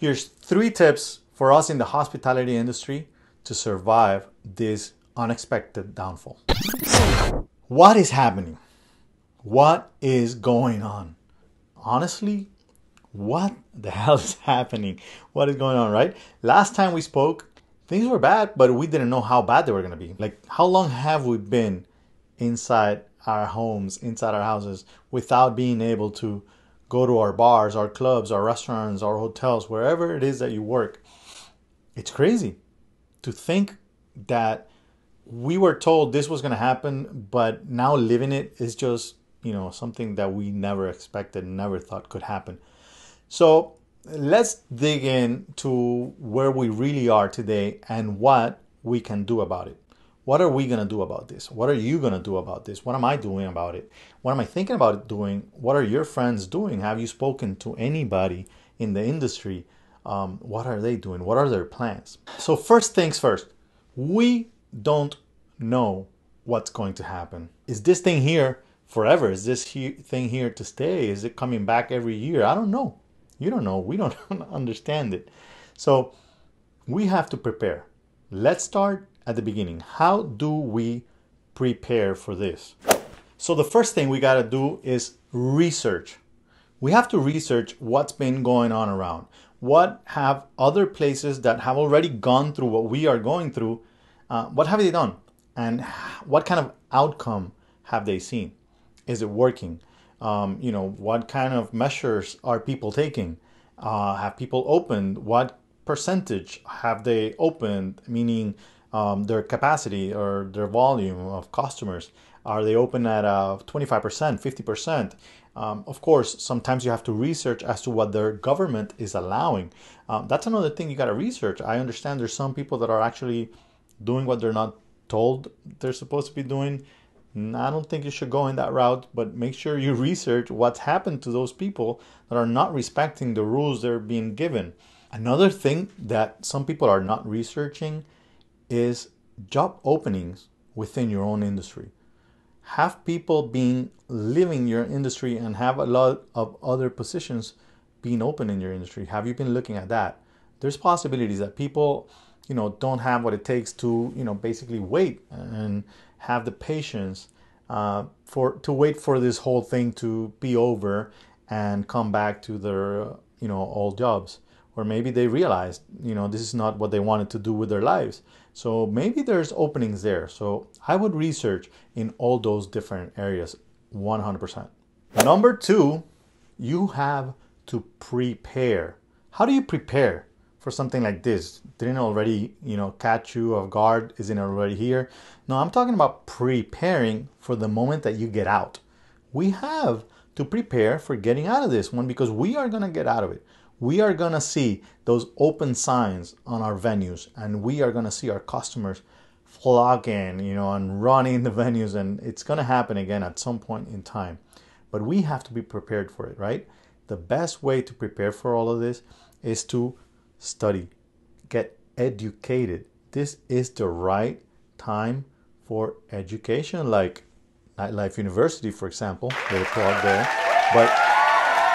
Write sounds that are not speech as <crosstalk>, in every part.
Here's three tips for us in the hospitality industry to survive this unexpected downfall. What is happening? What is going on? Honestly, what the <laughs> hell is happening? What is going on, right? Last time we spoke, things were bad, but we didn't know how bad they were going to be. Like, how long have we been inside our homes, inside our houses, without being able to go to our bars, our clubs, our restaurants, our hotels, wherever it is that you work? It's crazy to think that we were told this was going to happen, but now living it is just, you know, something that we never expected, never thought could happen. So let's dig in to where we really are today and what we can do about it. What are we going to do about this? What are you going to do about this? What am I doing about it? What am I thinking about doing? What are your friends doing? Have you spoken to anybody in the industry? Um, what are they doing? What are their plans? So, first things first, we don't know what's going to happen. Is this thing here forever? Is this he- thing here to stay? Is it coming back every year? I don't know. You don't know. We <laughs> don't understand it. So we have to prepare. Let's start at the beginning. How do we prepare for this? So the first thing we got to do is research. We have to research what's been going on around. What have other places that have already gone through what we are going through, uh, what have they done? And what kind of outcome have they seen? Is it working? Um, you know, what kind of measures are people taking? Uh, have people opened? What percentage have they opened? Meaning um, their capacity or their volume of customers. Are they open at uh, 25%, 50%? Um, of course, sometimes you have to research as to what their government is allowing. Um, that's another thing you got to research. I understand there's some people that are actually doing what they're not told they're supposed to be doing. I don't think you should go in that route, but make sure you <laughs> research what's happened to those people that are not respecting the rules they're being given. Another thing that some people are not researching is job openings within your own industry. Have people being living your industry and have a lot of other positions being open in your industry? Have you been looking at that? There's possibilities that people, you know, don't have what it takes to, you know, basically wait and have the patience uh, for to wait for this whole thing to be over and come back to their you know old jobs or maybe they realized you know this is not what they wanted to do with their lives. So maybe there's openings there. So i would research in all those different areas 100% number two you have to prepare. How do you prepare for something like this? Didn't already you know catch you off guard? Isn't already here? No i'm talking about preparing for the moment that you get out. We have to prepare for getting out of this one because we are going to get out of it we are going to see those open signs on our venues and we are going to see our customers flocking you know and running the venues and it's going to happen again at some point in time but we have to be prepared for it right the best way to prepare for all of this is to study, get educated. This is the right time for education, like Nightlife University, for example. Little plug there. But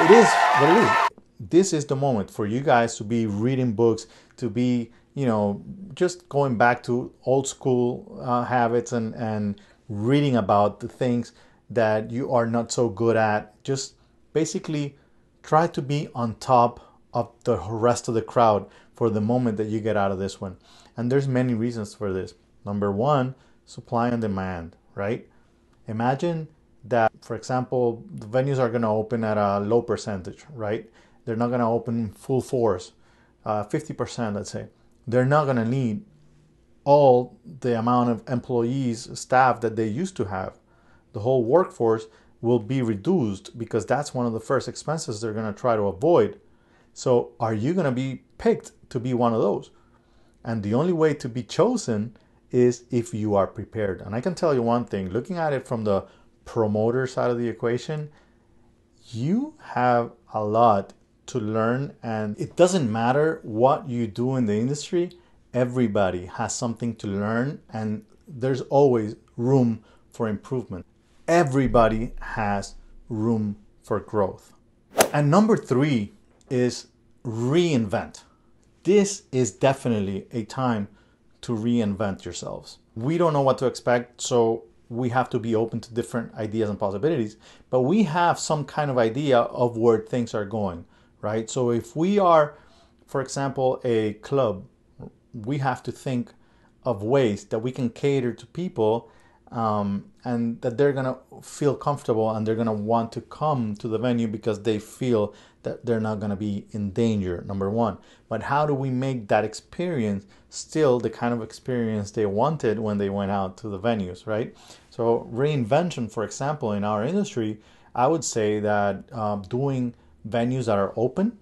it is what it is. This is the moment for you guys to be reading books, to be, you know, just going back to old school uh, habits and, and reading about the things that you are not so good at. Just basically try to be on top of the rest of the crowd for the moment that you get out of this one. And there's many reasons for this. Number one, supply and demand, right? Imagine that, for example, the venues are going to open at a low percentage, right? They're not going to open full force, uh, 50%, let's say. They're not going to need all the amount of employees, staff that they used to have. The whole workforce will be reduced because that's one of the first expenses they're going to try to avoid so, are you going to be picked to be one of those? And the only way to be chosen is if you are prepared. And I can tell you one thing looking at it from the promoter side of the equation, you have a lot to learn, and it doesn't matter what you do in the industry, everybody has something to learn, and there's always room for improvement. Everybody has room for growth. And number three, is reinvent. This is definitely a time to reinvent yourselves. We don't know what to expect, so we have to be open to different ideas and possibilities, but we have some kind of idea of where things are going, right? So if we are, for example, a club, we have to think of ways that we can cater to people um, and that they're gonna feel comfortable and they're gonna want to come to the venue because they feel that they're not gonna be in danger. Number one, but how do we make that experience still the kind of experience they wanted when they went out to the venues, right? So reinvention, for example, in our industry, I would say that um, doing venues that are open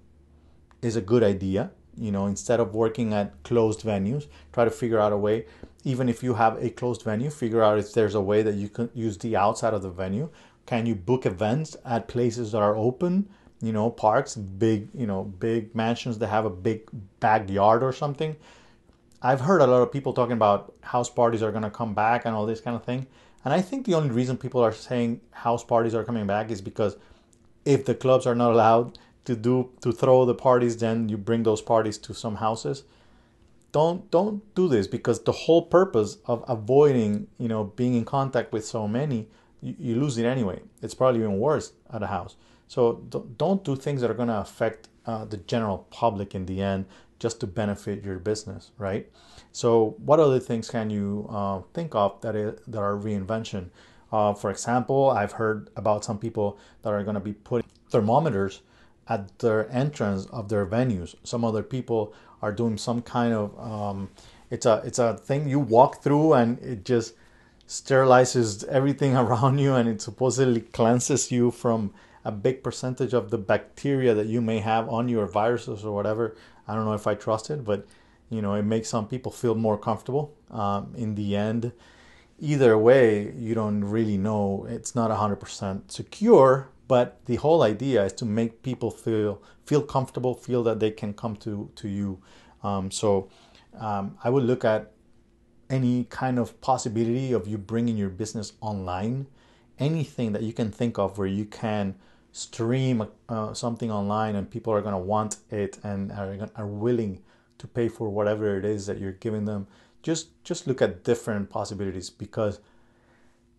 is a good idea. You know, instead of working at closed venues, try to figure out a way even if you have a closed venue, figure out if there's a way that you can use the outside of the venue. Can you book events at places that are open? You know, parks, big, you know, big mansions that have a big backyard or something. I've heard a lot of people talking about house parties are going to come back and all this kind of thing. And I think the only reason people are saying house parties are coming back is because if the clubs are not allowed to do to throw the parties, then you bring those parties to some houses. Don't don't do this because the whole purpose of avoiding you know being in contact with so many you, you lose it anyway. It's probably even worse at a house. So don't, don't do things that are going to affect uh, the general public in the end just to benefit your business right? So what other things can you uh, think of that, is, that are reinvention uh, for example i've heard about some people that are going to be putting thermometers at their entrance of their venues some other people are doing some kind of um, it's a it's a thing you walk through and it just sterilizes everything <laughs> around you and it supposedly cleanses you from a big percentage of the bacteria that you may have on your viruses or whatever. I don't know if I trust it, but you know it makes some people feel more comfortable. Um, in the end, either way, you don't really know. It's not hundred percent secure, but the whole idea is to make people feel feel comfortable, feel that they can come to to you. Um, so um, I would look at any kind of possibility of you bringing your business online, anything that you can think of where you can stream uh, something online and people are going to want it and are, are willing to pay for whatever it is that you're giving them. Just just look at different possibilities because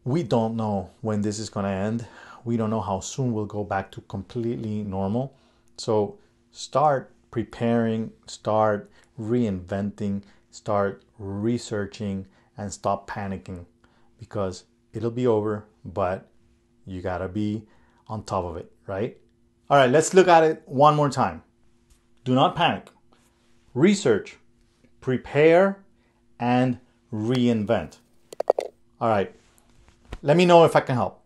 we don't know when this is going to end. We don't know how soon we'll go back to completely normal. So start preparing, start reinventing, start researching, and stop panicking because it'll be over, but you gotta be on top of it, right? All right, let's look at it one more time. Do not panic. Research, prepare, and reinvent. All right, let me know if I can help.